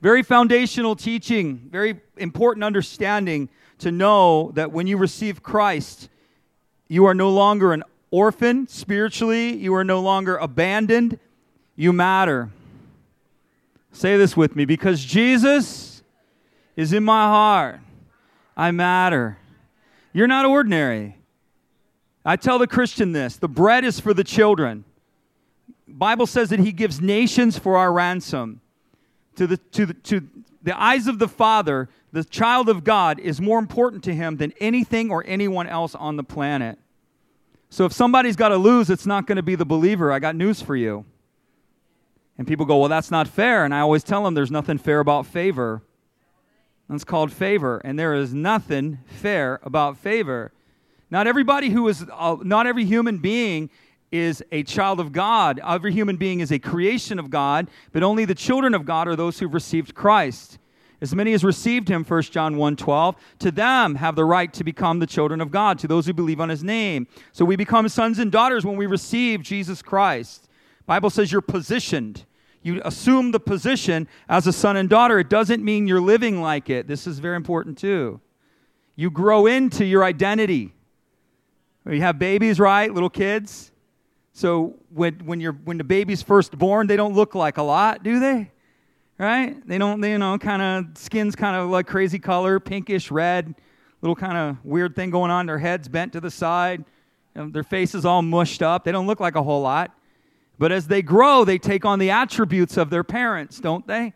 Very foundational teaching, very important understanding to know that when you receive Christ, you are no longer an orphan spiritually, you are no longer abandoned, you matter. Say this with me because Jesus is in my heart, I matter. You're not ordinary. I tell the Christian this the bread is for the children. Bible says that he gives nations for our ransom. To the, to, the, to the eyes of the Father, the child of God is more important to him than anything or anyone else on the planet. So if somebody's got to lose, it's not going to be the believer. I got news for you. And people go, well, that's not fair. And I always tell them there's nothing fair about favor. That's called favor. And there is nothing fair about favor. Not everybody who is, uh, not every human being is a child of God. Every human being is a creation of God, but only the children of God are those who've received Christ. As many as received him, 1 John 1 12, to them have the right to become the children of God, to those who believe on his name. So we become sons and daughters when we receive Jesus Christ. Bible says you're positioned. You assume the position as a son and daughter. It doesn't mean you're living like it. This is very important too. You grow into your identity. You have babies, right? Little kids. So when, when, you're, when the baby's first born, they don't look like a lot, do they? right? They don't, they, you know, kind of skin's kind of like crazy color, pinkish red, little kind of weird thing going on. Their heads bent to the side, their faces all mushed up. They don't look like a whole lot. But as they grow, they take on the attributes of their parents, don't they?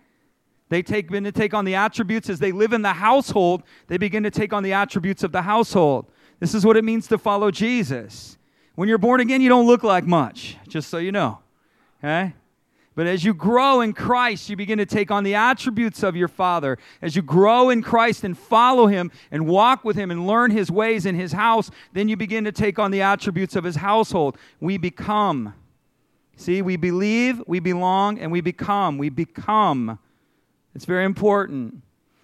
They take, begin to take on the attributes as they live in the household. They begin to take on the attributes of the household. This is what it means to follow Jesus. When you're born again, you don't look like much, just so you know. Okay? But as you grow in Christ, you begin to take on the attributes of your Father. As you grow in Christ and follow Him and walk with Him and learn His ways in His house, then you begin to take on the attributes of His household. We become. See, we believe, we belong, and we become. We become. It's very important.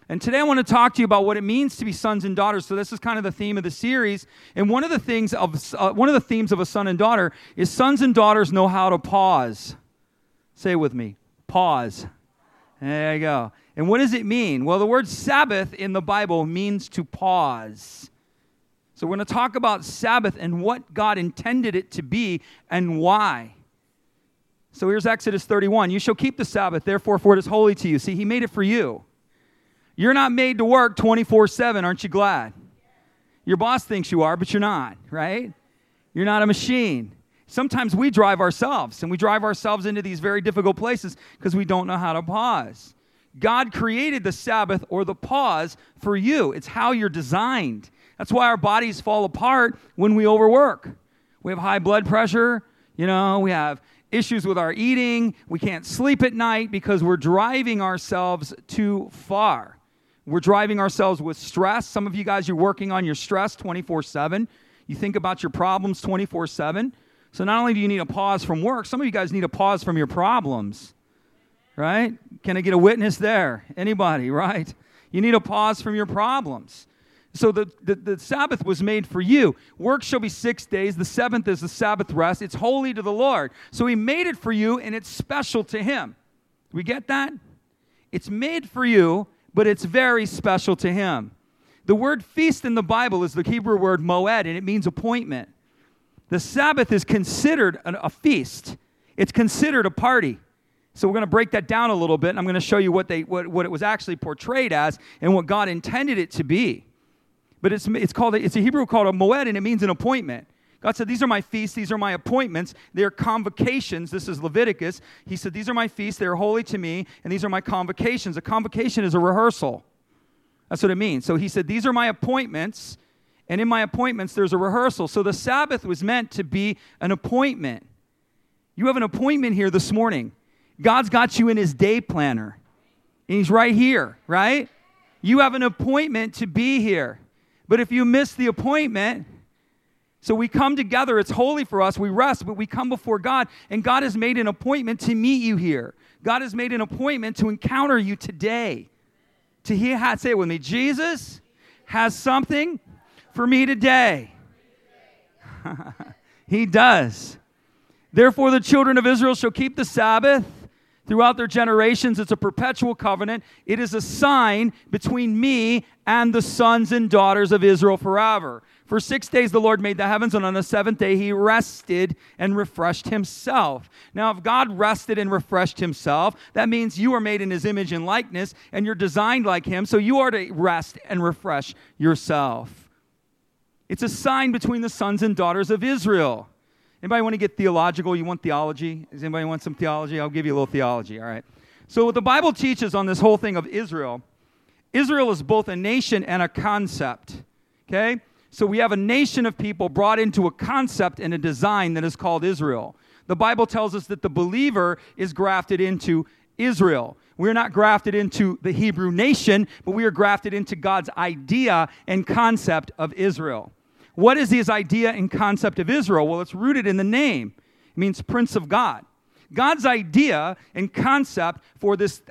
And today I want to talk to you about what it means to be sons and daughters. So this is kind of the theme of the series. And one of the things of uh, one of the themes of a son and daughter is sons and daughters know how to pause. Say with me pause. There you go. And what does it mean? Well, the word Sabbath in the Bible means to pause. So we're going to talk about Sabbath and what God intended it to be and why. So here's Exodus 31. You shall keep the Sabbath, therefore, for it is holy to you. See, He made it for you. You're not made to work 24 7. Aren't you glad? Your boss thinks you are, but you're not, right? You're not a machine. Sometimes we drive ourselves, and we drive ourselves into these very difficult places because we don't know how to pause. God created the Sabbath or the pause for you. It's how you're designed. That's why our bodies fall apart when we overwork. We have high blood pressure, you know, we have issues with our eating, we can't sleep at night because we're driving ourselves too far. We're driving ourselves with stress. Some of you guys, you're working on your stress 24 7. You think about your problems 24 7. So not only do you need a pause from work, some of you guys need a pause from your problems. Right? Can I get a witness there? Anybody, right? You need a pause from your problems. So the, the, the, Sabbath was made for you. Work shall be six days. The seventh is the Sabbath rest. It's holy to the Lord. So he made it for you and it's special to him. We get that? It's made for you, but it's very special to him. The word feast in the Bible is the Hebrew word moed, and it means appointment. The Sabbath is considered a feast, it's considered a party. So we're going to break that down a little bit, and I'm going to show you what, they, what, what it was actually portrayed as and what God intended it to be. But it's, it's called, it's a Hebrew called a moed, and it means an appointment. God said, These are my feasts, these are my appointments, they're convocations. This is Leviticus. He said, These are my feasts, they're holy to me, and these are my convocations. A convocation is a rehearsal. That's what it means. So he said, These are my appointments, and in my appointments, there's a rehearsal. So the Sabbath was meant to be an appointment. You have an appointment here this morning. God's got you in his day planner, and he's right here, right? You have an appointment to be here. But if you miss the appointment, so we come together, it's holy for us, we rest, but we come before God, and God has made an appointment to meet you here. God has made an appointment to encounter you today. To hear, say it with me Jesus has something for me today. he does. Therefore, the children of Israel shall keep the Sabbath throughout their generations. It's a perpetual covenant. It is a sign between me and the sons and daughters of Israel forever. For six days the Lord made the heavens, and on the seventh day he rested and refreshed himself. Now, if God rested and refreshed himself, that means you are made in his image and likeness, and you're designed like him, so you are to rest and refresh yourself. It's a sign between the sons and daughters of Israel. Anybody want to get theological? You want theology? Does anybody want some theology? I'll give you a little theology, all right? So, what the Bible teaches on this whole thing of Israel, Israel is both a nation and a concept, okay? So, we have a nation of people brought into a concept and a design that is called Israel. The Bible tells us that the believer is grafted into Israel. We're not grafted into the Hebrew nation, but we are grafted into God's idea and concept of Israel. What is his idea and concept of Israel? Well, it's rooted in the name. It means Prince of God. God's idea and concept for this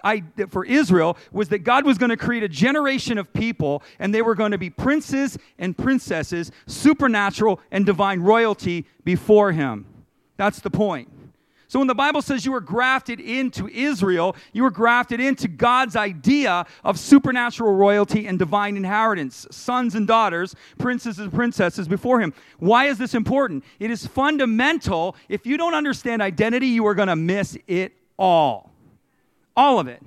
for Israel was that God was going to create a generation of people and they were going to be princes and princesses, supernatural and divine royalty before him. That's the point. So when the Bible says you were grafted into Israel, you were grafted into God's idea of supernatural royalty and divine inheritance, sons and daughters, princes and princesses before him. Why is this important? It is fundamental. If you don't understand identity, you are going to miss it all. All of it.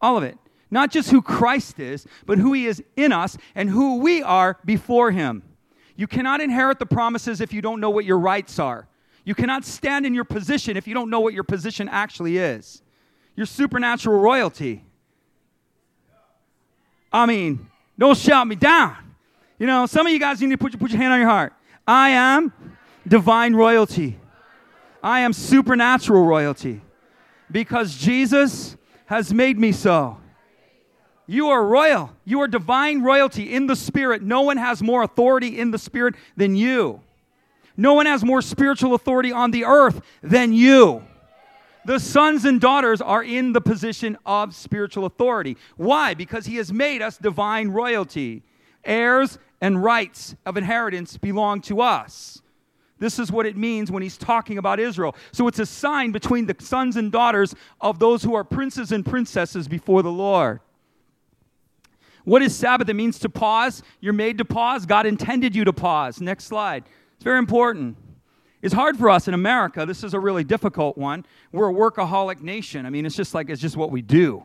All of it. Not just who Christ is, but who he is in us and who we are before him. You cannot inherit the promises if you don't know what your rights are. You cannot stand in your position if you don't know what your position actually is. Your supernatural royalty. I mean, don't shout me down. You know, some of you guys need to put your, put your hand on your heart. I am divine royalty. I am supernatural royalty because Jesus has made me so. You are royal. You are divine royalty in the spirit. No one has more authority in the spirit than you. No one has more spiritual authority on the earth than you. The sons and daughters are in the position of spiritual authority. Why? Because he has made us divine royalty. Heirs and rights of inheritance belong to us. This is what it means when he's talking about Israel. So it's a sign between the sons and daughters of those who are princes and princesses before the Lord. What is Sabbath? It means to pause. You're made to pause. God intended you to pause. Next slide. It's very important. It's hard for us in America. This is a really difficult one. We're a workaholic nation. I mean, it's just like, it's just what we do.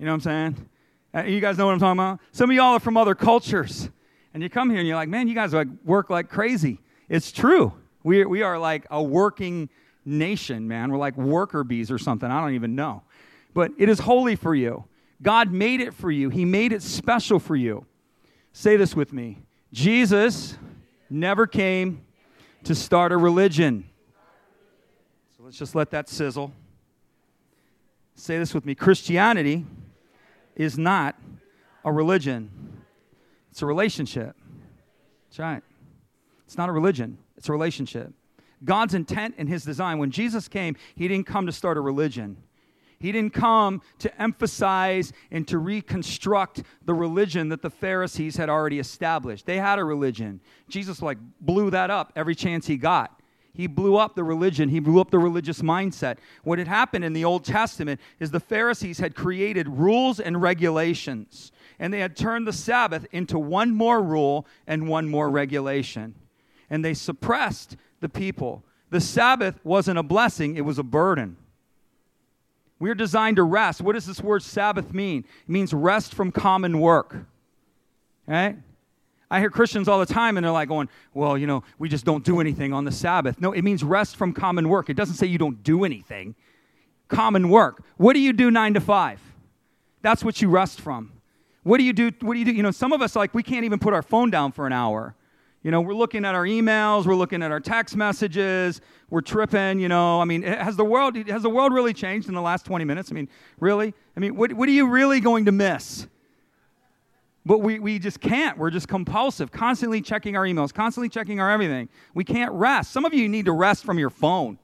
You know what I'm saying? Uh, you guys know what I'm talking about? Some of y'all are from other cultures. And you come here and you're like, man, you guys like work like crazy. It's true. We, we are like a working nation, man. We're like worker bees or something. I don't even know. But it is holy for you. God made it for you, He made it special for you. Say this with me Jesus never came to start a religion. So let's just let that sizzle. Say this with me Christianity is not a religion, it's a relationship. That's right. It's not a religion, it's a relationship. God's intent and his design, when Jesus came, he didn't come to start a religion. He didn't come to emphasize and to reconstruct the religion that the Pharisees had already established. They had a religion. Jesus like blew that up every chance he got. He blew up the religion. He blew up the religious mindset. What had happened in the Old Testament is the Pharisees had created rules and regulations, and they had turned the Sabbath into one more rule and one more regulation. And they suppressed the people. The Sabbath wasn't a blessing, it was a burden. We're designed to rest. What does this word Sabbath mean? It means rest from common work. Right? I hear Christians all the time and they're like going, well, you know, we just don't do anything on the Sabbath. No, it means rest from common work. It doesn't say you don't do anything. Common work. What do you do nine to five? That's what you rest from. What do you do? What do you do? You know, some of us, like, we can't even put our phone down for an hour. You know, we're looking at our emails, we're looking at our text messages, we're tripping, you know. I mean, has the world has the world really changed in the last 20 minutes? I mean, really? I mean, what, what are you really going to miss? But we, we just can't. We're just compulsive, constantly checking our emails, constantly checking our everything. We can't rest. Some of you need to rest from your phone.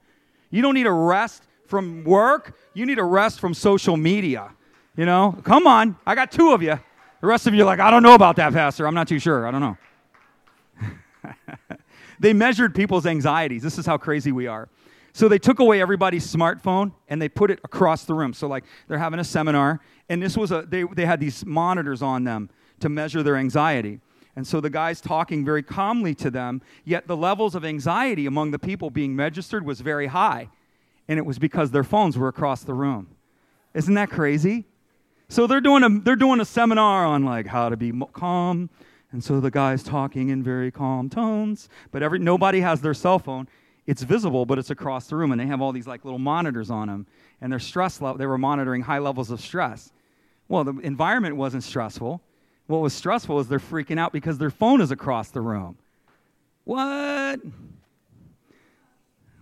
You don't need to rest from work. You need to rest from social media. You know, come on. I got two of you. The rest of you are like, I don't know about that, Pastor. I'm not too sure. I don't know. they measured people's anxieties. This is how crazy we are. So they took away everybody's smartphone and they put it across the room. So like they're having a seminar and this was a they, they had these monitors on them to measure their anxiety. And so the guy's talking very calmly to them, yet the levels of anxiety among the people being registered was very high. And it was because their phones were across the room. Isn't that crazy? So they're doing a, they're doing a seminar on like how to be calm. And so the guy's talking in very calm tones, but every, nobody has their cell phone. It's visible, but it's across the room. And they have all these like little monitors on them. And their stress level, they were monitoring high levels of stress. Well, the environment wasn't stressful what was stressful is they're freaking out because their phone is across the room. What?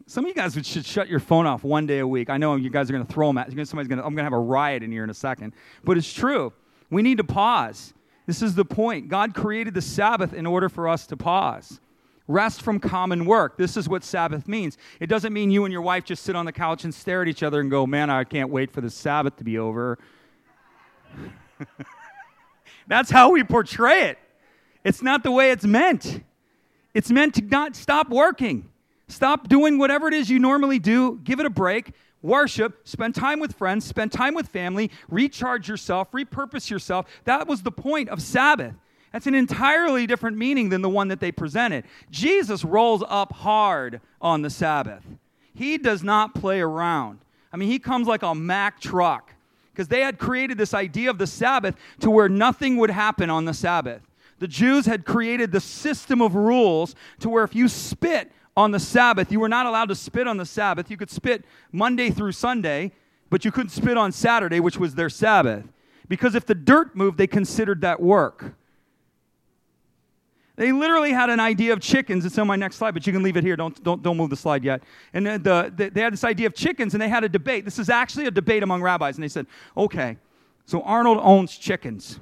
Some of you guys should shut your phone off one day a week. I know you guys are going to throw them at. Somebody's going to. I'm going to have a riot in here in a second. But it's true. We need to pause. This is the point. God created the Sabbath in order for us to pause. Rest from common work. This is what Sabbath means. It doesn't mean you and your wife just sit on the couch and stare at each other and go, "Man, I can't wait for the Sabbath to be over." That's how we portray it. It's not the way it's meant. It's meant to not stop working. Stop doing whatever it is you normally do. Give it a break. Worship, spend time with friends, spend time with family, recharge yourself, repurpose yourself. That was the point of Sabbath. That's an entirely different meaning than the one that they presented. Jesus rolls up hard on the Sabbath. He does not play around. I mean, he comes like a Mack truck because they had created this idea of the Sabbath to where nothing would happen on the Sabbath. The Jews had created the system of rules to where if you spit on the Sabbath, you were not allowed to spit on the Sabbath. You could spit Monday through Sunday, but you couldn't spit on Saturday, which was their Sabbath. Because if the dirt moved, they considered that work. They literally had an idea of chickens. It's on my next slide, but you can leave it here. Don't, don't, don't move the slide yet. And the, the, they had this idea of chickens, and they had a debate. This is actually a debate among rabbis. And they said, okay, so Arnold owns chickens.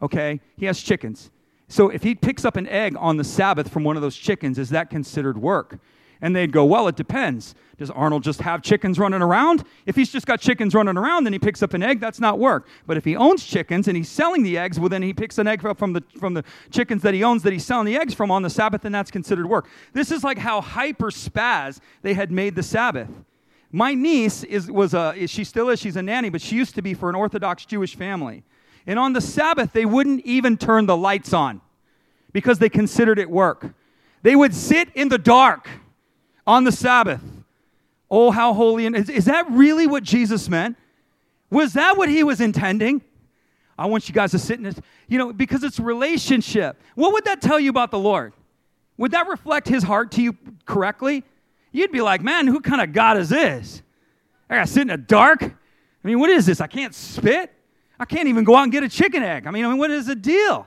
Okay, he has chickens. So if he picks up an egg on the Sabbath from one of those chickens, is that considered work? And they'd go, Well, it depends. Does Arnold just have chickens running around? If he's just got chickens running around, then he picks up an egg, that's not work. But if he owns chickens and he's selling the eggs, well, then he picks an egg up from the, from the chickens that he owns that he's selling the eggs from on the Sabbath, and that's considered work. This is like how hyper spaz they had made the Sabbath. My niece is, was a, she still is, she's a nanny, but she used to be for an Orthodox Jewish family. And on the Sabbath, they wouldn't even turn the lights on because they considered it work. They would sit in the dark on the Sabbath. Oh, how holy. And is, is that really what Jesus meant? Was that what he was intending? I want you guys to sit in this, you know, because it's relationship. What would that tell you about the Lord? Would that reflect his heart to you correctly? You'd be like, man, who kind of God is this? I gotta sit in the dark? I mean, what is this? I can't spit? I can't even go out and get a chicken egg. I mean, I mean what is the deal?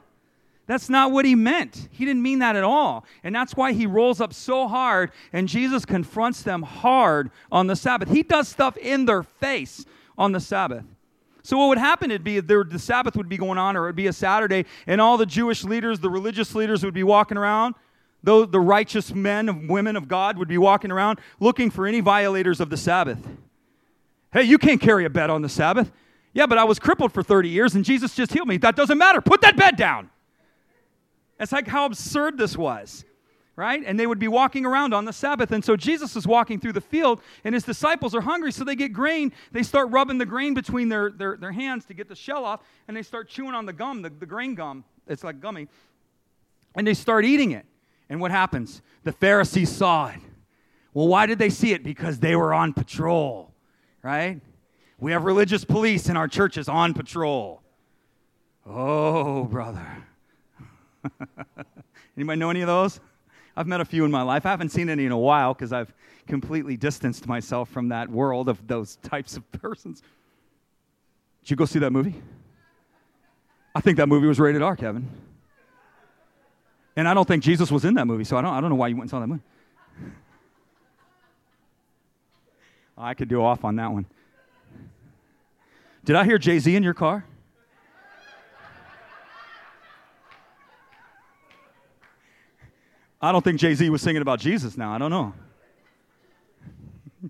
That's not what he meant. He didn't mean that at all. And that's why he rolls up so hard and Jesus confronts them hard on the Sabbath. He does stuff in their face on the Sabbath. So what would happen? It'd be the Sabbath would be going on, or it'd be a Saturday, and all the Jewish leaders, the religious leaders, would be walking around. Though the righteous men and women of God would be walking around looking for any violators of the Sabbath. Hey, you can't carry a bed on the Sabbath. Yeah, but I was crippled for 30 years and Jesus just healed me. That doesn't matter. Put that bed down. It's like how absurd this was, right? And they would be walking around on the Sabbath. And so Jesus is walking through the field, and his disciples are hungry, so they get grain. They start rubbing the grain between their, their, their hands to get the shell off, and they start chewing on the gum, the, the grain gum. It's like gummy. And they start eating it. And what happens? The Pharisees saw it. Well, why did they see it? Because they were on patrol, right? We have religious police in our churches on patrol. Oh, brother. Anybody know any of those? I've met a few in my life. I haven't seen any in a while because I've completely distanced myself from that world of those types of persons. Did you go see that movie? I think that movie was rated R, Kevin. And I don't think Jesus was in that movie, so I don't, I don't know why you went and saw that movie. I could do off on that one. Did I hear Jay Z in your car? I don't think Jay Z was singing about Jesus now. I don't know.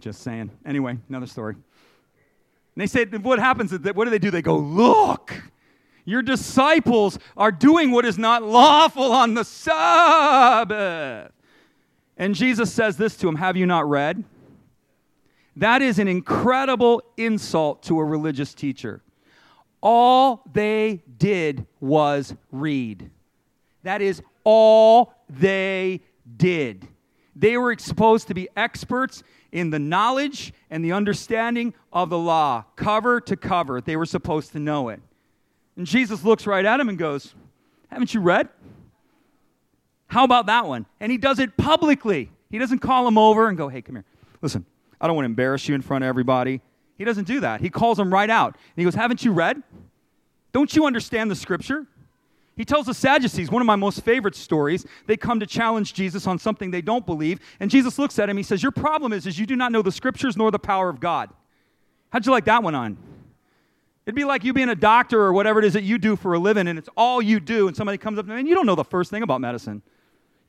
Just saying. Anyway, another story. And they said, What happens? Is that, what do they do? They go, Look, your disciples are doing what is not lawful on the Sabbath. And Jesus says this to him Have you not read? That is an incredible insult to a religious teacher. All they did was read. That is all they did. They were supposed to be experts in the knowledge and the understanding of the law, cover to cover. They were supposed to know it. And Jesus looks right at him and goes, Haven't you read? How about that one? And he does it publicly. He doesn't call him over and go, Hey, come here. Listen, I don't want to embarrass you in front of everybody. He doesn't do that. He calls them right out. And he goes, Haven't you read? Don't you understand the scripture? He tells the Sadducees, one of my most favorite stories, they come to challenge Jesus on something they don't believe. And Jesus looks at him, he says, Your problem is, is you do not know the scriptures nor the power of God. How'd you like that one on? It'd be like you being a doctor or whatever it is that you do for a living, and it's all you do, and somebody comes up to and you don't know the first thing about medicine.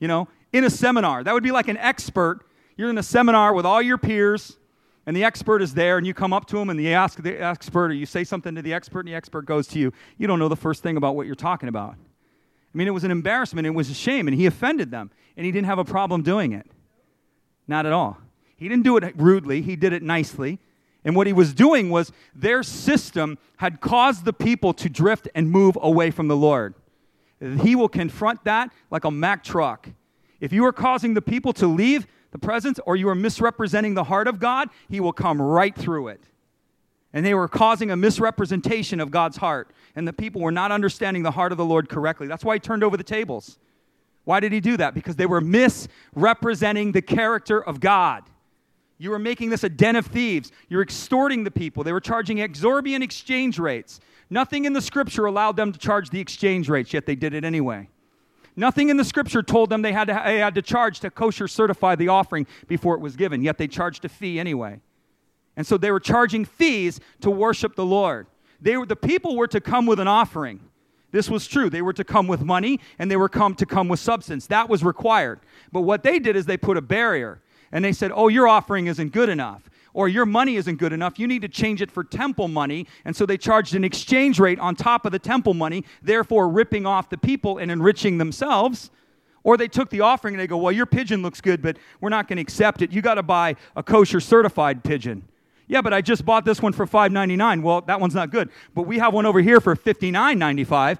You know, in a seminar. That would be like an expert. You're in a seminar with all your peers, and the expert is there, and you come up to him and you ask the expert, or you say something to the expert, and the expert goes to you. You don't know the first thing about what you're talking about. I mean, it was an embarrassment, it was a shame, and he offended them, and he didn't have a problem doing it. Not at all. He didn't do it rudely, he did it nicely. And what he was doing was their system had caused the people to drift and move away from the Lord. He will confront that like a Mack truck. If you are causing the people to leave the presence or you are misrepresenting the heart of God, he will come right through it. And they were causing a misrepresentation of God's heart. And the people were not understanding the heart of the Lord correctly. That's why he turned over the tables. Why did he do that? Because they were misrepresenting the character of God. You were making this a den of thieves. You're extorting the people. They were charging exorbitant exchange rates. Nothing in the scripture allowed them to charge the exchange rates, yet they did it anyway. Nothing in the scripture told them they had, to, they had to charge to kosher certify the offering before it was given, yet they charged a fee anyway. And so they were charging fees to worship the Lord. They were, the people were to come with an offering. This was true. They were to come with money and they were come to come with substance. That was required. But what they did is they put a barrier and they said, "Oh, your offering isn't good enough." Or your money isn't good enough. You need to change it for temple money. And so they charged an exchange rate on top of the temple money, therefore ripping off the people and enriching themselves. Or they took the offering and they go, Well, your pigeon looks good, but we're not going to accept it. You got to buy a kosher certified pigeon. Yeah, but I just bought this one for $5.99. Well, that one's not good. But we have one over here for $59.95.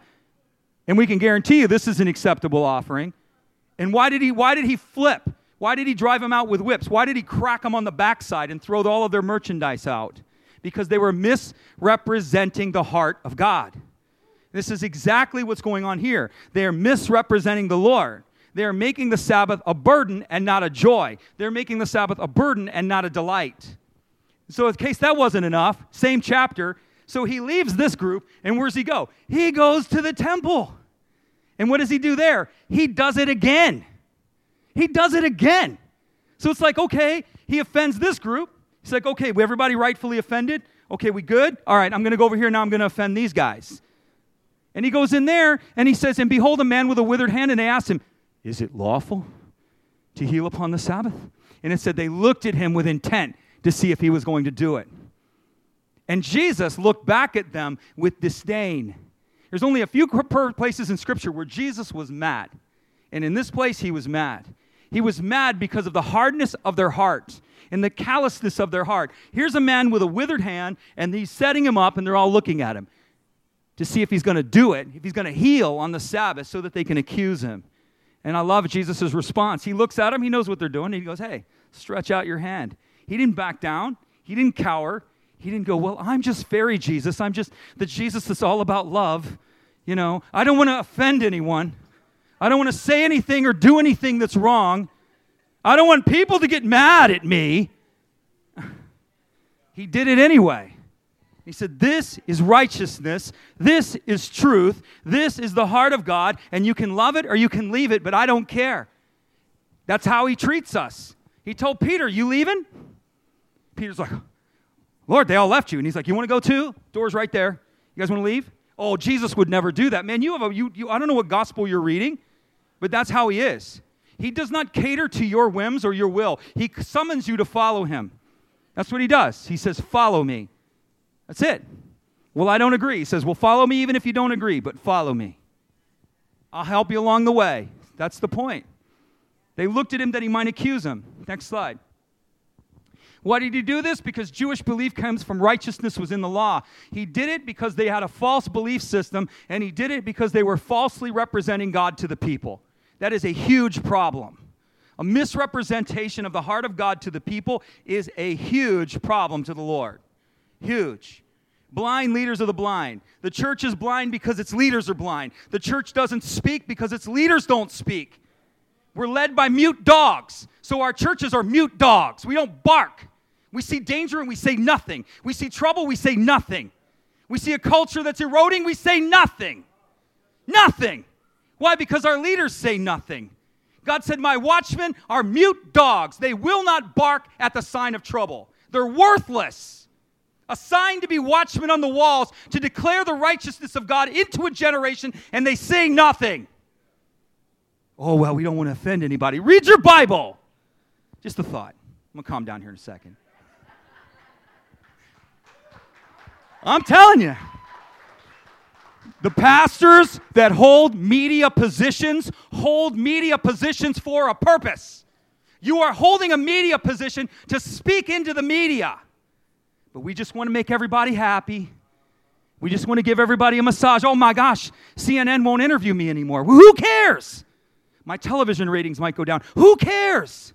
And we can guarantee you this is an acceptable offering. And why did he why did he flip? Why did he drive them out with whips? Why did he crack them on the backside and throw all of their merchandise out? Because they were misrepresenting the heart of God. This is exactly what's going on here. They are misrepresenting the Lord. They are making the Sabbath a burden and not a joy. They're making the Sabbath a burden and not a delight. So, in case that wasn't enough, same chapter. So he leaves this group, and where's he go? He goes to the temple. And what does he do there? He does it again. He does it again. So it's like, okay, he offends this group. He's like, okay, everybody rightfully offended. Okay, we good? All right, I'm going to go over here now. I'm going to offend these guys. And he goes in there and he says, And behold, a man with a withered hand. And they asked him, Is it lawful to heal upon the Sabbath? And it said they looked at him with intent to see if he was going to do it. And Jesus looked back at them with disdain. There's only a few places in Scripture where Jesus was mad. And in this place, he was mad. He was mad because of the hardness of their heart and the callousness of their heart. Here's a man with a withered hand, and he's setting him up, and they're all looking at him to see if he's going to do it, if he's going to heal on the Sabbath so that they can accuse him. And I love Jesus' response. He looks at him, he knows what they're doing, and he goes, Hey, stretch out your hand. He didn't back down, he didn't cower. He didn't go, Well, I'm just fairy Jesus. I'm just the Jesus that's all about love. You know, I don't want to offend anyone. I don't want to say anything or do anything that's wrong. I don't want people to get mad at me. He did it anyway. He said, This is righteousness. This is truth. This is the heart of God. And you can love it or you can leave it, but I don't care. That's how he treats us. He told Peter, You leaving? Peter's like, Lord, they all left you. And he's like, You want to go too? Door's right there. You guys want to leave? Oh, Jesus would never do that. Man, you have a, you, you, I don't know what gospel you're reading but that's how he is. He does not cater to your whims or your will. He summons you to follow him. That's what he does. He says, Follow me. That's it. Well, I don't agree. He says, Well, follow me even if you don't agree, but follow me. I'll help you along the way. That's the point. They looked at him that he might accuse him. Next slide. Why did he do this? Because Jewish belief comes from righteousness was in the law. He did it because they had a false belief system, and he did it because they were falsely representing God to the people. That is a huge problem. A misrepresentation of the heart of God to the people is a huge problem to the Lord. Huge. Blind leaders of the blind. The church is blind because its leaders are blind. The church doesn't speak because its leaders don't speak. We're led by mute dogs. So our churches are mute dogs. We don't bark. We see danger and we say nothing. We see trouble, we say nothing. We see a culture that's eroding, we say nothing. Nothing. Why? Because our leaders say nothing. God said, My watchmen are mute dogs. They will not bark at the sign of trouble. They're worthless. Assigned to be watchmen on the walls to declare the righteousness of God into a generation, and they say nothing. Oh, well, we don't want to offend anybody. Read your Bible. Just a thought. I'm going to calm down here in a second. I'm telling you. The pastors that hold media positions hold media positions for a purpose. You are holding a media position to speak into the media. But we just want to make everybody happy. We just want to give everybody a massage. Oh my gosh, CNN won't interview me anymore. Who cares? My television ratings might go down. Who cares?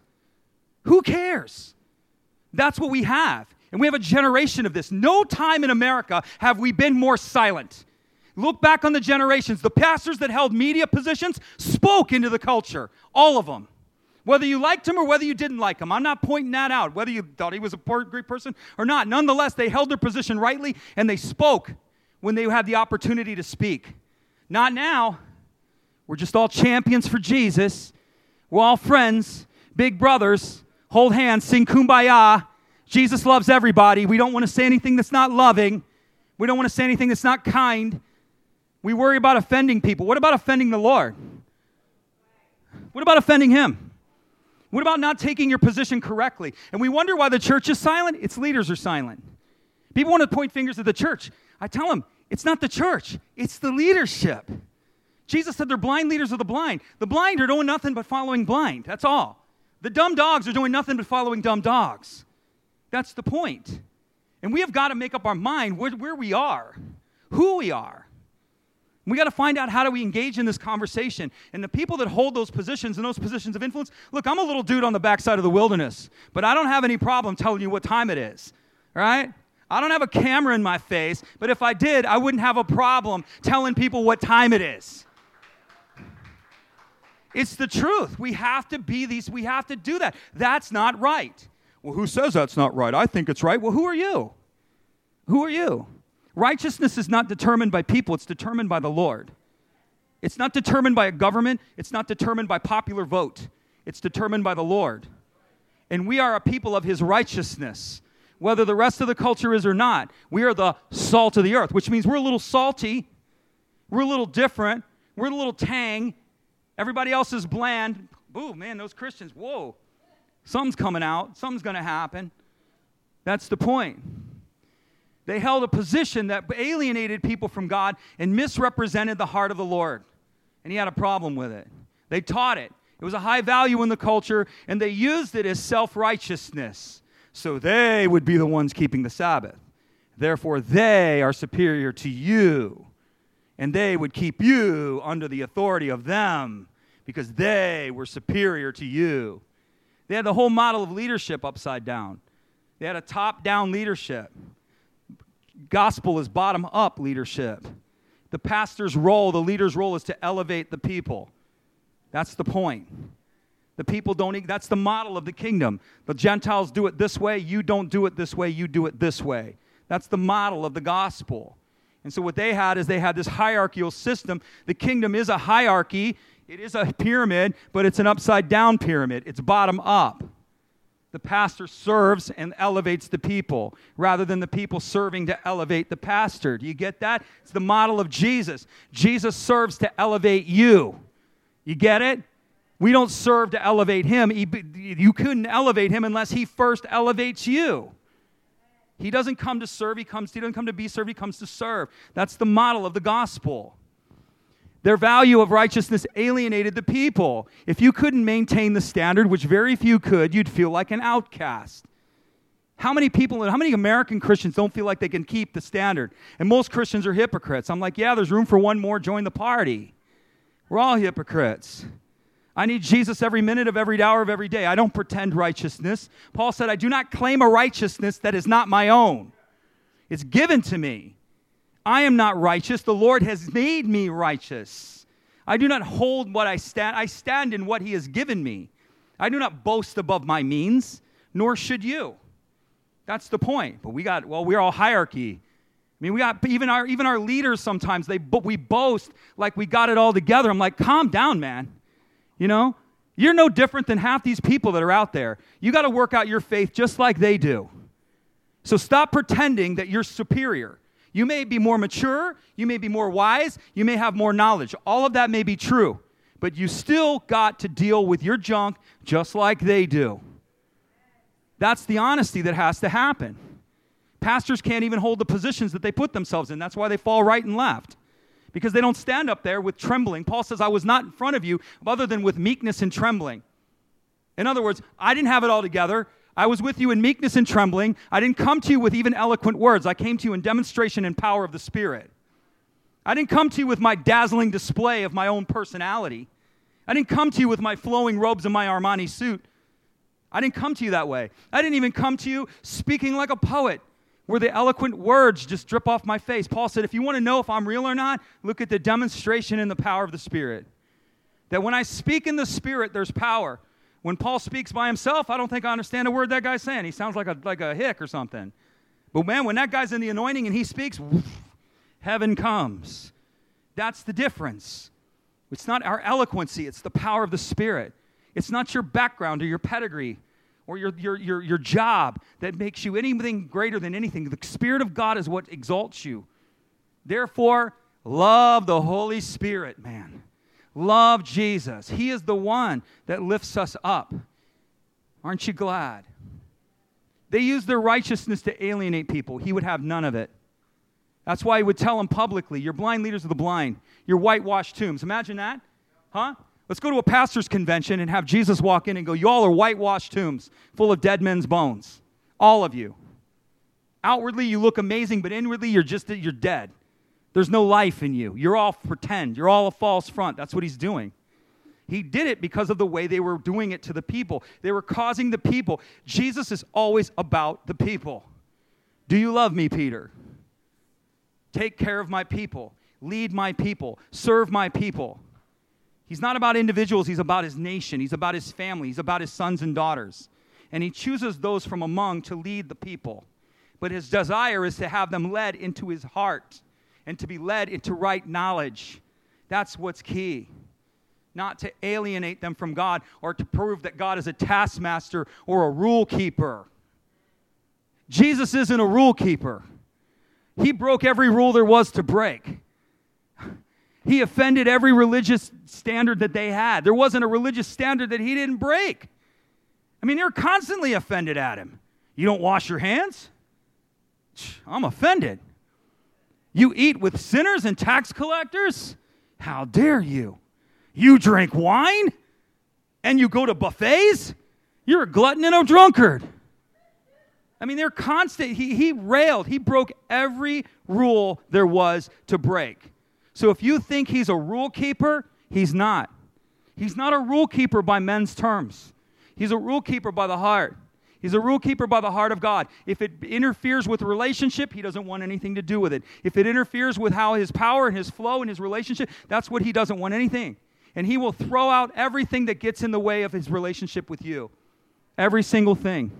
Who cares? That's what we have. And we have a generation of this. No time in America have we been more silent. Look back on the generations. The pastors that held media positions spoke into the culture, all of them. Whether you liked him or whether you didn't like him, I'm not pointing that out. Whether you thought he was a poor, great person or not, nonetheless, they held their position rightly and they spoke when they had the opportunity to speak. Not now. We're just all champions for Jesus. We're all friends, big brothers, hold hands, sing kumbaya. Jesus loves everybody. We don't want to say anything that's not loving. We don't want to say anything that's not kind. We worry about offending people. What about offending the Lord? What about offending Him? What about not taking your position correctly? And we wonder why the church is silent. Its leaders are silent. People want to point fingers at the church. I tell them, it's not the church, it's the leadership. Jesus said they're blind leaders of the blind. The blind are doing nothing but following blind. That's all. The dumb dogs are doing nothing but following dumb dogs. That's the point. And we have got to make up our mind where, where we are, who we are. We got to find out how do we engage in this conversation. And the people that hold those positions and those positions of influence, look, I'm a little dude on the backside of the wilderness, but I don't have any problem telling you what time it is, right? I don't have a camera in my face, but if I did, I wouldn't have a problem telling people what time it is. It's the truth. We have to be these, we have to do that. That's not right. Well, who says that's not right? I think it's right. Well, who are you? Who are you? Righteousness is not determined by people, it's determined by the Lord. It's not determined by a government, it's not determined by popular vote, it's determined by the Lord. And we are a people of his righteousness, whether the rest of the culture is or not. We are the salt of the earth, which means we're a little salty, we're a little different, we're a little tang. Everybody else is bland. Ooh, man, those Christians, whoa. Something's coming out, something's going to happen. That's the point. They held a position that alienated people from God and misrepresented the heart of the Lord. And he had a problem with it. They taught it. It was a high value in the culture, and they used it as self righteousness. So they would be the ones keeping the Sabbath. Therefore, they are superior to you. And they would keep you under the authority of them because they were superior to you. They had the whole model of leadership upside down. They had a top down leadership gospel is bottom up leadership. The pastor's role, the leader's role is to elevate the people. That's the point. The people don't, that's the model of the kingdom. The Gentiles do it this way, you don't do it this way, you do it this way. That's the model of the gospel. And so, what they had is they had this hierarchical system. The kingdom is a hierarchy, it is a pyramid, but it's an upside down pyramid, it's bottom up the pastor serves and elevates the people rather than the people serving to elevate the pastor. Do you get that? It's the model of Jesus. Jesus serves to elevate you. You get it? We don't serve to elevate him. You couldn't elevate him unless he first elevates you. He doesn't come to serve, he comes he doesn't come to be served, he comes to serve. That's the model of the gospel. Their value of righteousness alienated the people. If you couldn't maintain the standard, which very few could, you'd feel like an outcast. How many people, how many American Christians don't feel like they can keep the standard? And most Christians are hypocrites. I'm like, yeah, there's room for one more. Join the party. We're all hypocrites. I need Jesus every minute of every hour of every day. I don't pretend righteousness. Paul said, I do not claim a righteousness that is not my own. It's given to me. I am not righteous. The Lord has made me righteous. I do not hold what I stand. I stand in what He has given me. I do not boast above my means, nor should you. That's the point. But we got, well, we're all hierarchy. I mean, we got even our even our leaders sometimes they but we boast like we got it all together. I'm like, calm down, man. You know, you're no different than half these people that are out there. You got to work out your faith just like they do. So stop pretending that you're superior. You may be more mature, you may be more wise, you may have more knowledge. All of that may be true, but you still got to deal with your junk just like they do. That's the honesty that has to happen. Pastors can't even hold the positions that they put themselves in. That's why they fall right and left. Because they don't stand up there with trembling. Paul says, I was not in front of you other than with meekness and trembling. In other words, I didn't have it all together. I was with you in meekness and trembling. I didn't come to you with even eloquent words. I came to you in demonstration and power of the Spirit. I didn't come to you with my dazzling display of my own personality. I didn't come to you with my flowing robes and my Armani suit. I didn't come to you that way. I didn't even come to you speaking like a poet, where the eloquent words just drip off my face. Paul said, if you want to know if I'm real or not, look at the demonstration in the power of the Spirit. That when I speak in the Spirit, there's power. When Paul speaks by himself, I don't think I understand a word that guy's saying. He sounds like a, like a hick or something. But man, when that guy's in the anointing and he speaks, heaven comes. That's the difference. It's not our eloquency, it's the power of the Spirit. It's not your background or your pedigree or your, your, your, your job that makes you anything greater than anything. The Spirit of God is what exalts you. Therefore, love the Holy Spirit, man. Love Jesus. He is the one that lifts us up. Aren't you glad? They used their righteousness to alienate people. He would have none of it. That's why he would tell them publicly, You're blind leaders of the blind. You're whitewashed tombs. Imagine that. Huh? Let's go to a pastor's convention and have Jesus walk in and go, Y'all are whitewashed tombs full of dead men's bones. All of you. Outwardly, you look amazing, but inwardly, you're just you're dead. There's no life in you. You're all pretend. You're all a false front. That's what he's doing. He did it because of the way they were doing it to the people. They were causing the people. Jesus is always about the people. Do you love me, Peter? Take care of my people. Lead my people. Serve my people. He's not about individuals, he's about his nation. He's about his family. He's about his sons and daughters. And he chooses those from among to lead the people. But his desire is to have them led into his heart and to be led into right knowledge. That's what's key. Not to alienate them from God or to prove that God is a taskmaster or a rule keeper. Jesus isn't a rule keeper. He broke every rule there was to break. He offended every religious standard that they had. There wasn't a religious standard that he didn't break. I mean, they're constantly offended at him. You don't wash your hands? I'm offended. You eat with sinners and tax collectors? How dare you? You drink wine and you go to buffets? You're a glutton and a drunkard. I mean, they're constant. He, he railed, he broke every rule there was to break. So if you think he's a rule keeper, he's not. He's not a rule keeper by men's terms, he's a rule keeper by the heart. He's a rule keeper by the heart of God. If it interferes with relationship, he doesn't want anything to do with it. If it interferes with how his power and his flow and his relationship, that's what he doesn't want anything. And he will throw out everything that gets in the way of his relationship with you. Every single thing.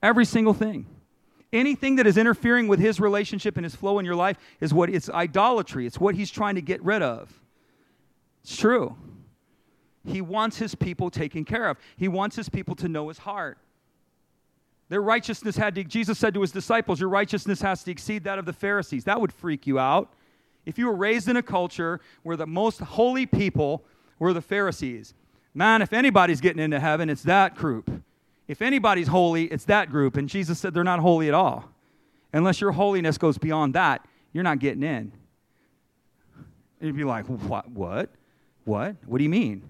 Every single thing. Anything that is interfering with his relationship and his flow in your life is what it's idolatry. It's what he's trying to get rid of. It's true. He wants his people taken care of. He wants his people to know his heart. Their righteousness had to, Jesus said to his disciples, Your righteousness has to exceed that of the Pharisees. That would freak you out. If you were raised in a culture where the most holy people were the Pharisees, man, if anybody's getting into heaven, it's that group. If anybody's holy, it's that group. And Jesus said they're not holy at all. Unless your holiness goes beyond that, you're not getting in. And you'd be like, what? What? What? What do you mean?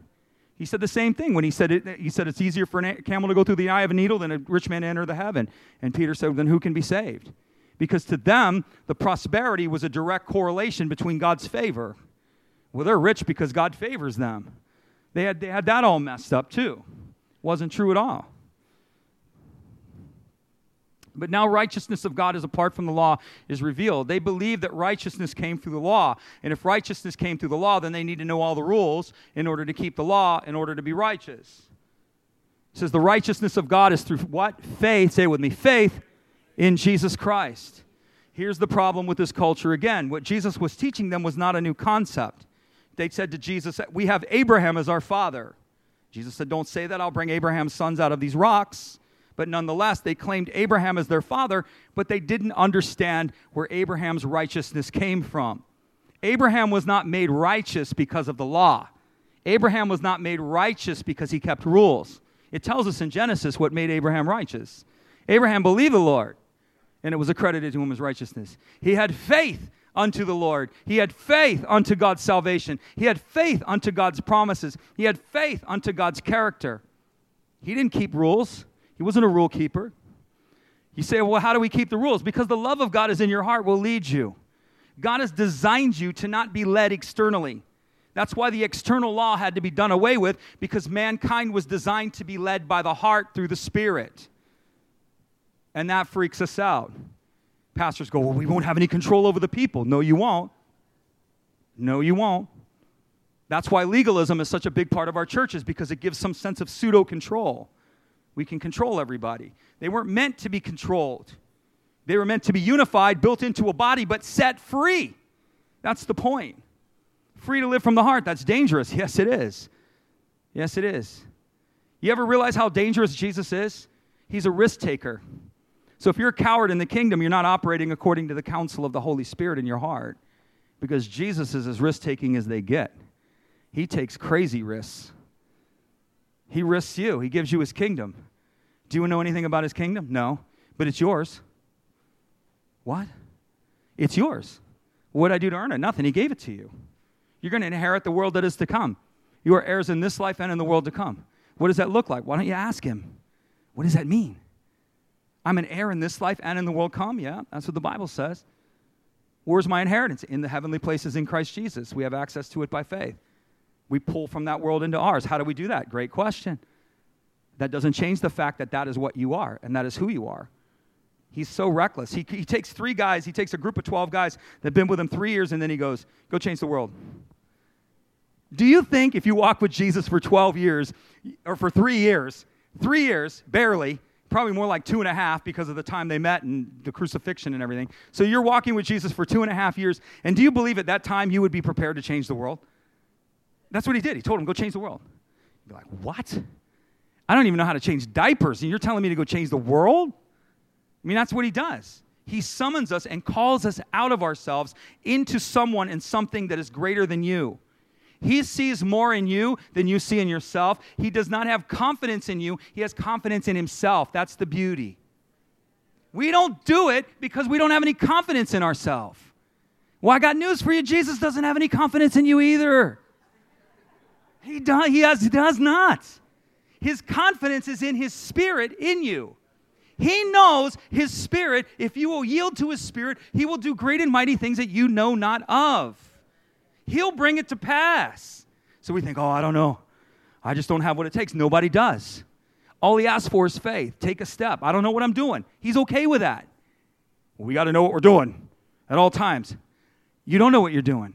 He said the same thing when he said it, he said it's easier for a camel to go through the eye of a needle than a rich man to enter the heaven. And Peter said, then who can be saved? Because to them, the prosperity was a direct correlation between God's favor. Well, they're rich because God favors them. They had, they had that all messed up too. Wasn't true at all. But now righteousness of God is apart from the law is revealed. They believe that righteousness came through the law. And if righteousness came through the law, then they need to know all the rules in order to keep the law, in order to be righteous. It says the righteousness of God is through what? Faith. Say it with me faith in Jesus Christ. Here's the problem with this culture again. What Jesus was teaching them was not a new concept. They said to Jesus, We have Abraham as our father. Jesus said, Don't say that. I'll bring Abraham's sons out of these rocks. But nonetheless, they claimed Abraham as their father, but they didn't understand where Abraham's righteousness came from. Abraham was not made righteous because of the law. Abraham was not made righteous because he kept rules. It tells us in Genesis what made Abraham righteous. Abraham believed the Lord, and it was accredited to him as righteousness. He had faith unto the Lord. He had faith unto God's salvation. He had faith unto God's promises. He had faith unto God's character. He didn't keep rules, he wasn't a rule keeper. You say, well, how do we keep the rules? Because the love of God is in your heart will lead you. God has designed you to not be led externally. That's why the external law had to be done away with, because mankind was designed to be led by the heart through the Spirit. And that freaks us out. Pastors go, Well, we won't have any control over the people. No, you won't. No, you won't. That's why legalism is such a big part of our churches, because it gives some sense of pseudo control. We can control everybody. They weren't meant to be controlled, they were meant to be unified, built into a body, but set free. That's the point. Free to live from the heart. That's dangerous. Yes, it is. Yes, it is. You ever realize how dangerous Jesus is? He's a risk taker. So if you're a coward in the kingdom, you're not operating according to the counsel of the Holy Spirit in your heart because Jesus is as risk taking as they get. He takes crazy risks. He risks you, He gives you His kingdom. Do you know anything about His kingdom? No, but it's yours. What? It's yours. What did I do to earn it? Nothing. He gave it to you. You're going to inherit the world that is to come. You are heirs in this life and in the world to come. What does that look like? Why don't you ask Him? What does that mean? I'm an heir in this life and in the world to come. Yeah, that's what the Bible says. Where's my inheritance? In the heavenly places in Christ Jesus. We have access to it by faith. We pull from that world into ours. How do we do that? Great question. That doesn't change the fact that that is what you are and that is who you are. He's so reckless. He, he takes three guys, he takes a group of 12 guys that have been with him three years, and then he goes, Go change the world. Do you think if you walk with Jesus for 12 years, or for three years, three years, barely, probably more like two and a half because of the time they met and the crucifixion and everything. So you're walking with Jesus for two and a half years, and do you believe at that time you would be prepared to change the world? That's what he did. He told him, go change the world. You'd be like, what? I don't even know how to change diapers, and you're telling me to go change the world? I mean, that's what he does. He summons us and calls us out of ourselves into someone and something that is greater than you. He sees more in you than you see in yourself. He does not have confidence in you, he has confidence in himself. That's the beauty. We don't do it because we don't have any confidence in ourselves. Well, I got news for you Jesus doesn't have any confidence in you either. He does, he, has, does not. His confidence is in his spirit in you. He knows his spirit, if you will yield to his spirit, he will do great and mighty things that you know not of. He'll bring it to pass. So we think, oh, I don't know. I just don't have what it takes. Nobody does. All he asks for is faith. Take a step. I don't know what I'm doing. He's okay with that. We got to know what we're doing at all times. You don't know what you're doing.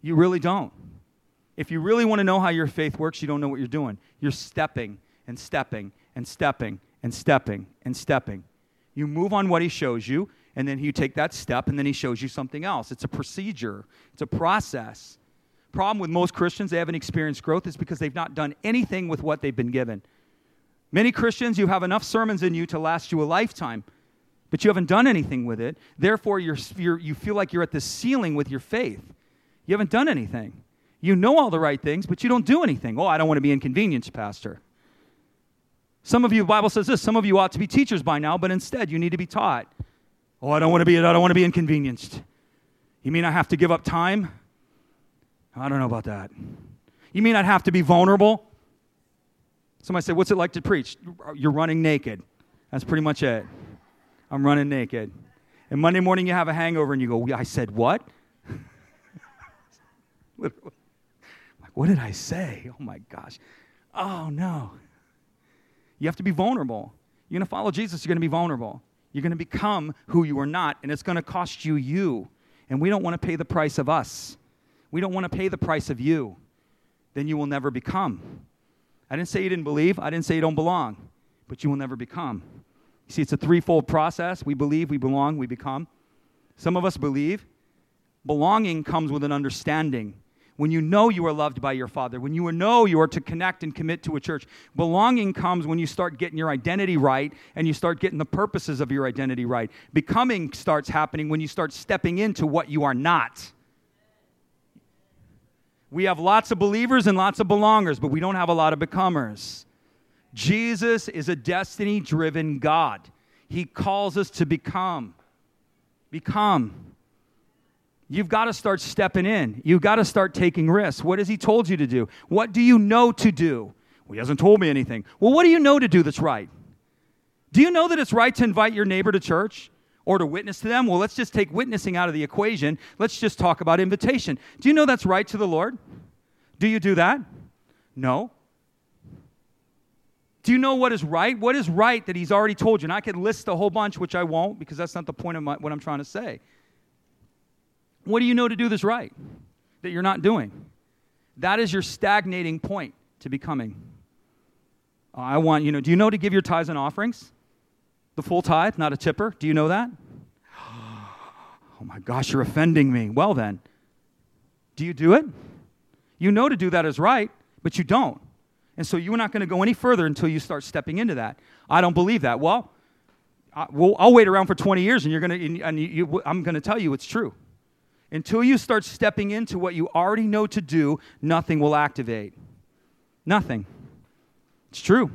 You really don't. If you really want to know how your faith works, you don't know what you're doing. You're stepping and stepping and stepping and stepping and stepping. You move on what he shows you, and then you take that step and then he shows you something else. It's a procedure, it's a process. Problem with most Christians, they haven't experienced growth is because they've not done anything with what they've been given. Many Christians, you have enough sermons in you to last you a lifetime, but you haven't done anything with it. Therefore, you're, you're, you feel like you're at the ceiling with your faith. You haven't done anything. You know all the right things, but you don't do anything. Oh, I don't want to be inconvenienced, Pastor. Some of you, the Bible says this, some of you ought to be teachers by now, but instead you need to be taught. Oh, I don't want to be, I don't want to be inconvenienced. You mean I have to give up time? I don't know about that. You mean I'd have to be vulnerable? Somebody said, What's it like to preach? You're running naked. That's pretty much it. I'm running naked. And Monday morning you have a hangover and you go, I said what? like, what did I say? Oh my gosh. Oh no. You have to be vulnerable. You're going to follow Jesus, you're going to be vulnerable. You're going to become who you are not, and it's going to cost you you. And we don't want to pay the price of us. We don't want to pay the price of you. Then you will never become. I didn't say you didn't believe, I didn't say you don't belong, but you will never become. You see, it's a threefold process. We believe, we belong, we become. Some of us believe. Belonging comes with an understanding when you know you are loved by your Father, when you know you are to connect and commit to a church. Belonging comes when you start getting your identity right and you start getting the purposes of your identity right. Becoming starts happening when you start stepping into what you are not. We have lots of believers and lots of belongers, but we don't have a lot of becomers. Jesus is a destiny driven God. He calls us to become. Become. You've got to start stepping in. You've got to start taking risks. What has He told you to do? What do you know to do? Well, He hasn't told me anything. Well, what do you know to do that's right? Do you know that it's right to invite your neighbor to church or to witness to them? Well, let's just take witnessing out of the equation. Let's just talk about invitation. Do you know that's right to the Lord? Do you do that? No. Do you know what is right? What is right that He's already told you? And I could list a whole bunch, which I won't because that's not the point of my, what I'm trying to say. What do you know to do this right that you're not doing? That is your stagnating point to becoming. Uh, I want, you know, do you know to give your tithes and offerings? The full tithe, not a tipper. Do you know that? Oh my gosh, you're offending me. Well, then, do you do it? You know to do that is right, but you don't. And so you're not going to go any further until you start stepping into that. I don't believe that. Well, I, will wait around for 20 years and you're going to, and you, I'm going to tell you it's true. Until you start stepping into what you already know to do, nothing will activate. Nothing. It's true.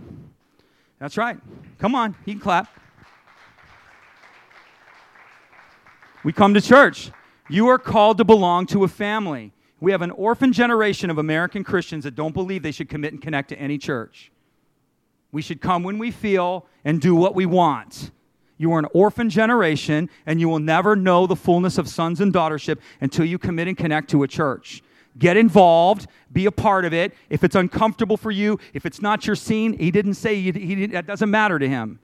That's right. Come on, you can clap. We come to church. You are called to belong to a family. We have an orphan generation of American Christians that don't believe they should commit and connect to any church. We should come when we feel and do what we want. You are an orphan generation, and you will never know the fullness of sons and daughtership until you commit and connect to a church. Get involved, be a part of it. If it's uncomfortable for you, if it's not your scene, he didn't say he, he that doesn't matter to him.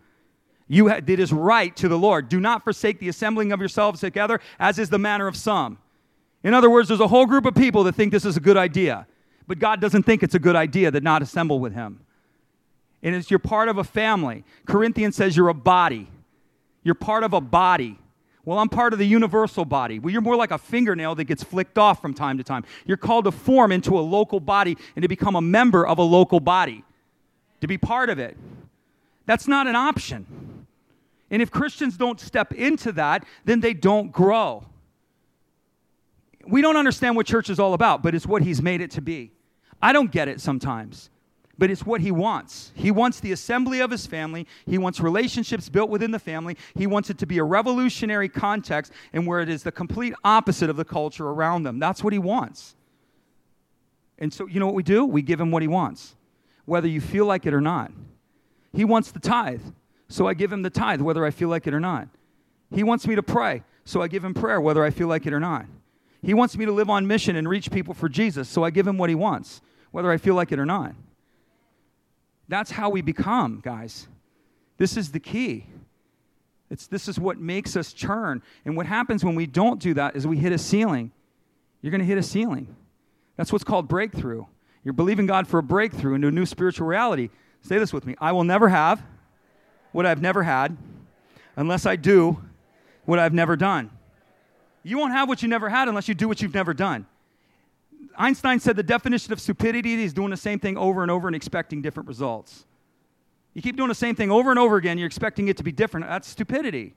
You ha- it is right to the Lord. Do not forsake the assembling of yourselves together, as is the manner of some. In other words, there's a whole group of people that think this is a good idea, but God doesn't think it's a good idea to not assemble with Him. And it's you're part of a family. Corinthians says you're a body. You're part of a body. Well, I'm part of the universal body. Well, you're more like a fingernail that gets flicked off from time to time. You're called to form into a local body and to become a member of a local body, to be part of it. That's not an option. And if Christians don't step into that, then they don't grow. We don't understand what church is all about, but it's what He's made it to be. I don't get it sometimes but it's what he wants. He wants the assembly of his family. He wants relationships built within the family. He wants it to be a revolutionary context and where it is the complete opposite of the culture around them. That's what he wants. And so, you know what we do? We give him what he wants, whether you feel like it or not. He wants the tithe, so I give him the tithe, whether I feel like it or not. He wants me to pray, so I give him prayer, whether I feel like it or not. He wants me to live on mission and reach people for Jesus, so I give him what he wants, whether I feel like it or not. That's how we become, guys. This is the key. It's, this is what makes us churn. And what happens when we don't do that is we hit a ceiling. You're going to hit a ceiling. That's what's called breakthrough. You're believing God for a breakthrough into a new spiritual reality. Say this with me I will never have what I've never had unless I do what I've never done. You won't have what you never had unless you do what you've never done. Einstein said the definition of stupidity is doing the same thing over and over and expecting different results. You keep doing the same thing over and over again, you're expecting it to be different. That's stupidity.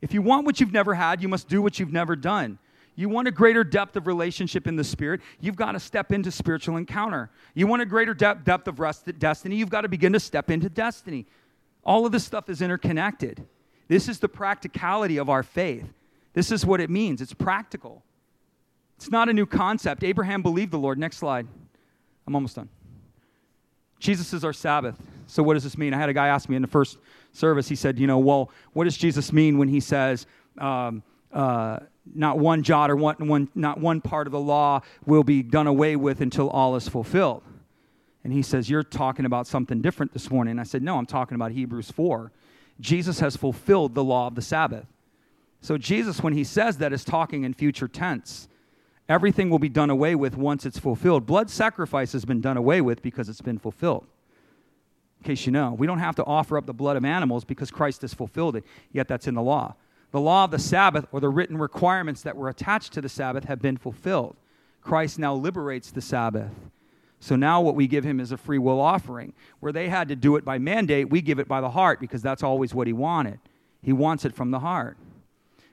If you want what you've never had, you must do what you've never done. You want a greater depth of relationship in the Spirit, you've got to step into spiritual encounter. You want a greater depth, depth of rest, destiny, you've got to begin to step into destiny. All of this stuff is interconnected. This is the practicality of our faith. This is what it means it's practical. It's not a new concept. Abraham believed the Lord. Next slide. I'm almost done. Jesus is our Sabbath. So, what does this mean? I had a guy ask me in the first service, he said, You know, well, what does Jesus mean when he says, um, uh, not one jot or one, one, not one part of the law will be done away with until all is fulfilled? And he says, You're talking about something different this morning. I said, No, I'm talking about Hebrews 4. Jesus has fulfilled the law of the Sabbath. So, Jesus, when he says that, is talking in future tense. Everything will be done away with once it's fulfilled. Blood sacrifice has been done away with because it's been fulfilled. In case you know, we don't have to offer up the blood of animals because Christ has fulfilled it, yet that's in the law. The law of the Sabbath, or the written requirements that were attached to the Sabbath, have been fulfilled. Christ now liberates the Sabbath. So now what we give him is a free will offering. Where they had to do it by mandate, we give it by the heart because that's always what he wanted. He wants it from the heart.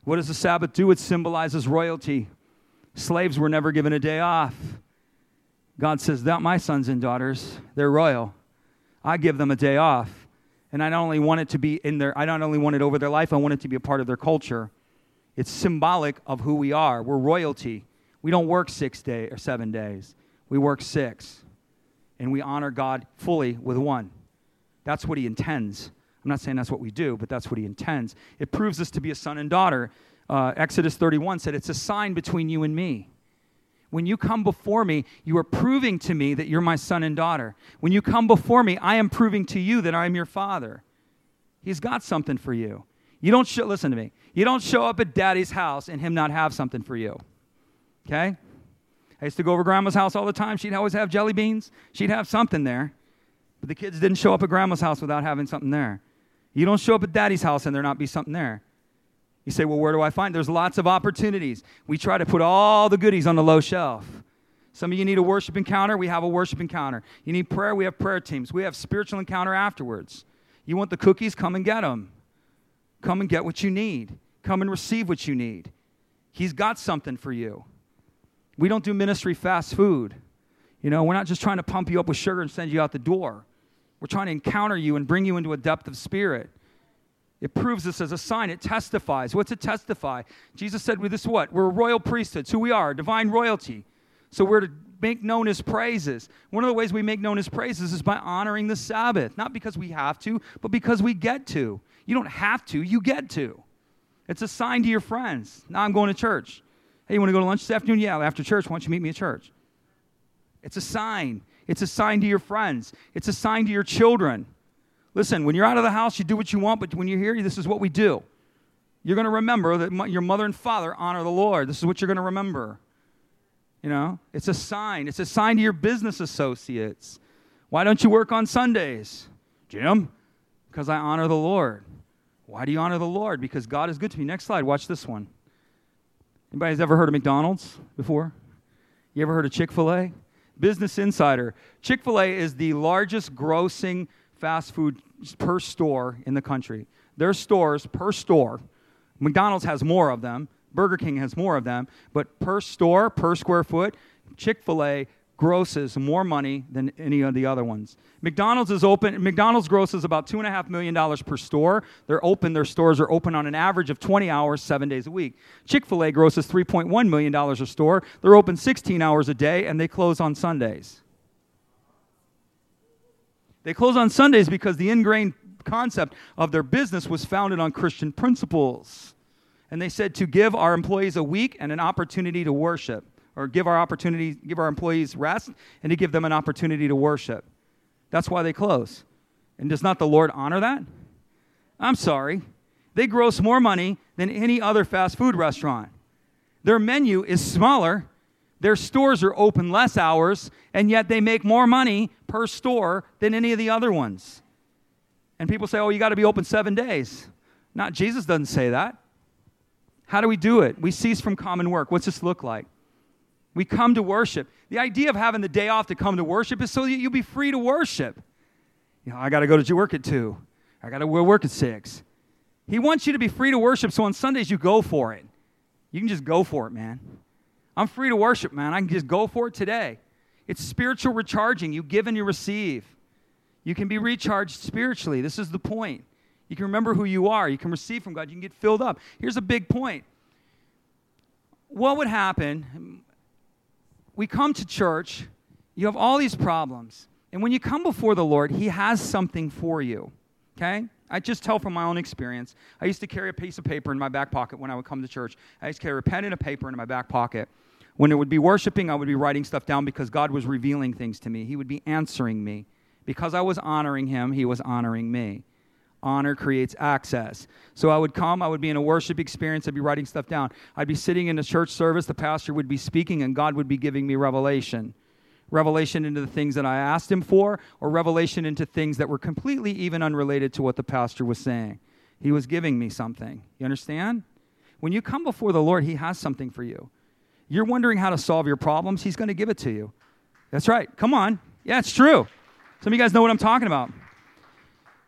What does the Sabbath do? It symbolizes royalty. Slaves were never given a day off. God says, That my sons and daughters, they're royal. I give them a day off. And I not only want it to be in their, I not only want it over their life, I want it to be a part of their culture. It's symbolic of who we are. We're royalty. We don't work six days or seven days. We work six. And we honor God fully with one. That's what he intends. I'm not saying that's what we do, but that's what he intends. It proves us to be a son and daughter. Uh, Exodus 31 said, It's a sign between you and me. When you come before me, you are proving to me that you're my son and daughter. When you come before me, I am proving to you that I am your father. He's got something for you. You don't show, listen to me. You don't show up at daddy's house and him not have something for you. Okay? I used to go over grandma's house all the time. She'd always have jelly beans. She'd have something there. But the kids didn't show up at grandma's house without having something there. You don't show up at daddy's house and there not be something there. You say, well, where do I find? There's lots of opportunities. We try to put all the goodies on the low shelf. Some of you need a worship encounter. We have a worship encounter. You need prayer. We have prayer teams. We have spiritual encounter afterwards. You want the cookies? Come and get them. Come and get what you need. Come and receive what you need. He's got something for you. We don't do ministry fast food. You know, we're not just trying to pump you up with sugar and send you out the door. We're trying to encounter you and bring you into a depth of spirit. It proves this as a sign. It testifies. What's it testify? Jesus said, with this what? We're a royal priesthood. who we are, divine royalty. So we're to make known his praises. One of the ways we make known his praises is by honoring the Sabbath. Not because we have to, but because we get to. You don't have to, you get to. It's a sign to your friends. Now I'm going to church. Hey, you want to go to lunch this afternoon? Yeah, after church, why don't you meet me at church? It's a sign. It's a sign to your friends. It's a sign to your children. Listen, when you're out of the house, you do what you want, but when you're here, this is what we do. You're going to remember that your mother and father honor the Lord. This is what you're going to remember. You know, it's a sign. It's a sign to your business associates. Why don't you work on Sundays? Jim, because I honor the Lord. Why do you honor the Lord? Because God is good to me. Next slide, watch this one. Anybody's ever heard of McDonald's before? You ever heard of Chick fil A? Business Insider. Chick fil A is the largest grossing fast food per store in the country. Their stores per store, McDonald's has more of them, Burger King has more of them, but per store, per square foot, Chick fil A grosses more money than any of the other ones. McDonald's is open. McDonald's grosses about two and a half million dollars per store. They're open. Their stores are open on an average of 20 hours, seven days a week. Chick Fil A grosses 3.1 million dollars a store. They're open 16 hours a day, and they close on Sundays. They close on Sundays because the ingrained concept of their business was founded on Christian principles. And they said to give our employees a week and an opportunity to worship, or give our opportunity, give our employees rest, and to give them an opportunity to worship. That's why they close. And does not the Lord honor that? I'm sorry. They gross more money than any other fast food restaurant. Their menu is smaller their stores are open less hours, and yet they make more money per store than any of the other ones. And people say, oh, you got to be open seven days. Not Jesus doesn't say that. How do we do it? We cease from common work. What's this look like? We come to worship. The idea of having the day off to come to worship is so that you'll be free to worship. You know, I got to go to work at two. I got to work at six. He wants you to be free to worship, so on Sundays you go for it. You can just go for it, man. I'm free to worship, man. I can just go for it today. It's spiritual recharging. You give and you receive. You can be recharged spiritually. This is the point. You can remember who you are. You can receive from God. You can get filled up. Here's a big point. What would happen? we come to church, you have all these problems. And when you come before the Lord, He has something for you. Okay? I just tell from my own experience. I used to carry a piece of paper in my back pocket when I would come to church. I used to carry a pen and a paper in my back pocket. When it would be worshiping, I would be writing stuff down because God was revealing things to me. He would be answering me. Because I was honoring Him, He was honoring me. Honor creates access. So I would come, I would be in a worship experience, I'd be writing stuff down. I'd be sitting in a church service, the pastor would be speaking, and God would be giving me revelation. Revelation into the things that I asked him for, or revelation into things that were completely even unrelated to what the pastor was saying. He was giving me something. You understand? When you come before the Lord, He has something for you. You're wondering how to solve your problems, He's going to give it to you. That's right. Come on. Yeah, it's true. Some of you guys know what I'm talking about.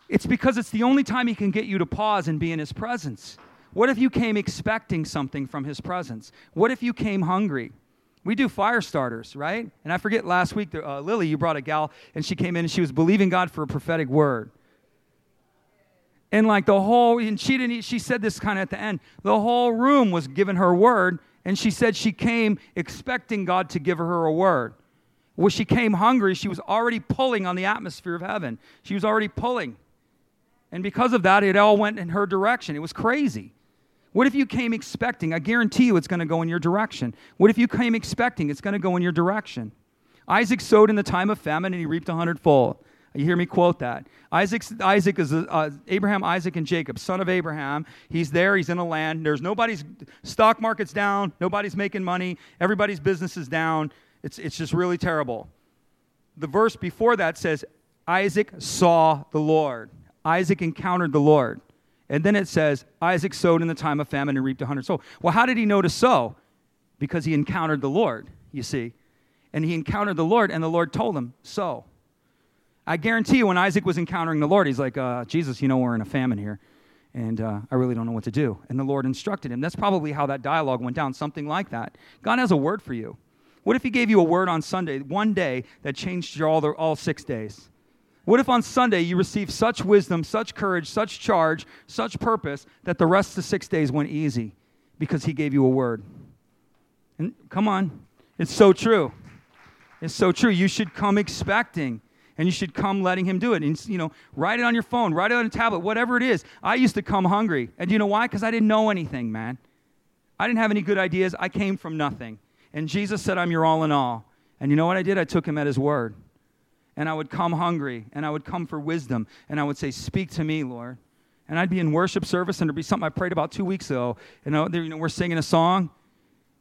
It's because it's the only time He can get you to pause and be in His presence. What if you came expecting something from His presence? What if you came hungry? We do fire starters, right? And I forget last week, uh, Lily, you brought a gal, and she came in and she was believing God for a prophetic word. And like the whole, and she didn't, she said this kind of at the end, the whole room was giving her word, and she said she came expecting God to give her a word. When she came hungry, she was already pulling on the atmosphere of heaven. She was already pulling. And because of that, it all went in her direction. It was crazy. What if you came expecting? I guarantee you it's going to go in your direction. What if you came expecting? It's going to go in your direction. Isaac sowed in the time of famine and he reaped a hundredfold. You hear me quote that. Isaac's, Isaac is uh, Abraham, Isaac, and Jacob, son of Abraham. He's there. He's in a land. There's nobody's stock market's down. Nobody's making money. Everybody's business is down. It's, it's just really terrible. The verse before that says, Isaac saw the Lord. Isaac encountered the Lord. And then it says, Isaac sowed in the time of famine and reaped a hundred souls. Well, how did he know to sow? Because he encountered the Lord, you see. And he encountered the Lord, and the Lord told him, sow. I guarantee you, when Isaac was encountering the Lord, he's like, uh, Jesus, you know, we're in a famine here, and uh, I really don't know what to do. And the Lord instructed him. That's probably how that dialogue went down, something like that. God has a word for you. What if he gave you a word on Sunday, one day, that changed your all, the, all six days? What if on Sunday you received such wisdom, such courage, such charge, such purpose that the rest of the six days went easy because he gave you a word? And come on, it's so true. It's so true. You should come expecting and you should come letting him do it. And, you know, write it on your phone, write it on a tablet, whatever it is. I used to come hungry. And you know why? Because I didn't know anything, man. I didn't have any good ideas. I came from nothing. And Jesus said, I'm your all in all. And you know what I did? I took him at his word and I would come hungry and I would come for wisdom and I would say, Speak to me, Lord. And I'd be in worship service and there'd be something I prayed about two weeks ago. You uh, know, you know, we're singing a song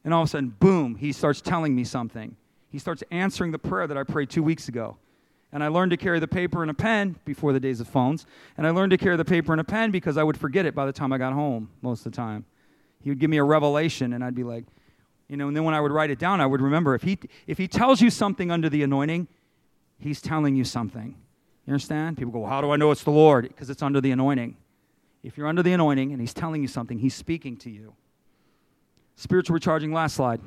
and all of a sudden, boom, he starts telling me something. He starts answering the prayer that I prayed two weeks ago. And I learned to carry the paper and a pen before the days of phones. And I learned to carry the paper and a pen because I would forget it by the time I got home most of the time. He would give me a revelation and I'd be like, you know, and then when I would write it down, I would remember if he, if he tells you something under the anointing, He's telling you something. You understand? People go, well, How do I know it's the Lord? Because it's under the anointing. If you're under the anointing and He's telling you something, He's speaking to you. Spiritual recharging, last slide.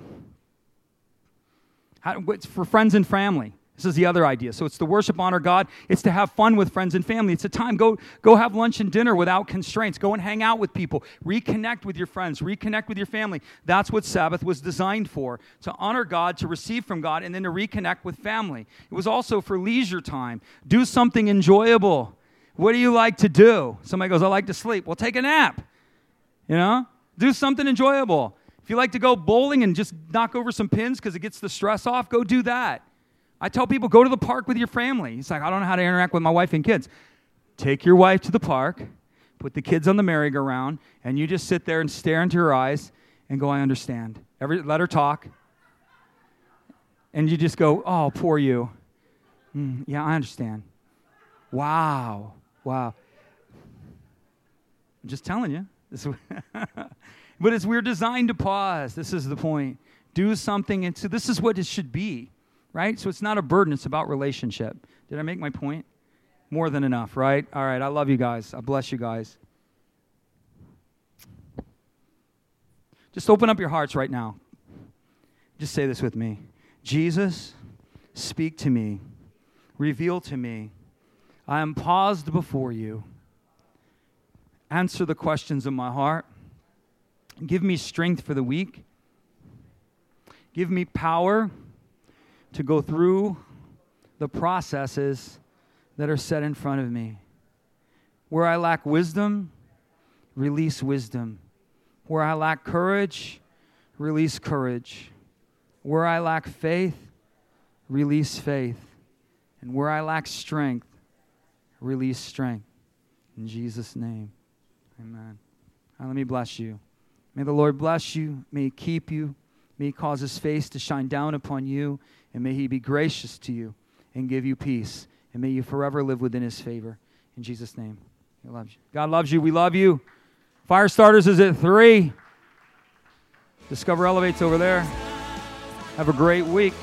How, it's for friends and family. This is the other idea. So it's to worship, honor God. It's to have fun with friends and family. It's a time go go have lunch and dinner without constraints. Go and hang out with people. Reconnect with your friends. Reconnect with your family. That's what Sabbath was designed for. To honor God, to receive from God, and then to reconnect with family. It was also for leisure time. Do something enjoyable. What do you like to do? Somebody goes, I like to sleep. Well, take a nap. You know? Do something enjoyable. If you like to go bowling and just knock over some pins because it gets the stress off, go do that. I tell people, go to the park with your family. He's like, I don't know how to interact with my wife and kids. Take your wife to the park, put the kids on the merry-go-round, and you just sit there and stare into her eyes and go, I understand. Every, let her talk. And you just go, oh, poor you. Mm, yeah, I understand. Wow. Wow. I'm just telling you. But it's we're designed to pause. This is the point. Do something. And so this is what it should be right? So it's not a burden, it's about relationship. Did I make my point? More than enough, right? All right, I love you guys. I bless you guys. Just open up your hearts right now. Just say this with me Jesus, speak to me, reveal to me. I am paused before you. Answer the questions of my heart. Give me strength for the weak. Give me power to go through the processes that are set in front of me. Where I lack wisdom, release wisdom. Where I lack courage, release courage. Where I lack faith, release faith. And where I lack strength, release strength. In Jesus' name, amen. Now, let me bless you. May the Lord bless you. May He keep you. May He cause His face to shine down upon you. And may He be gracious to you and give you peace. And may you forever live within His favor. In Jesus' name. He loves you. God loves you. We love you. Fire starters is at 3. Discover Elevates over there. Have a great week.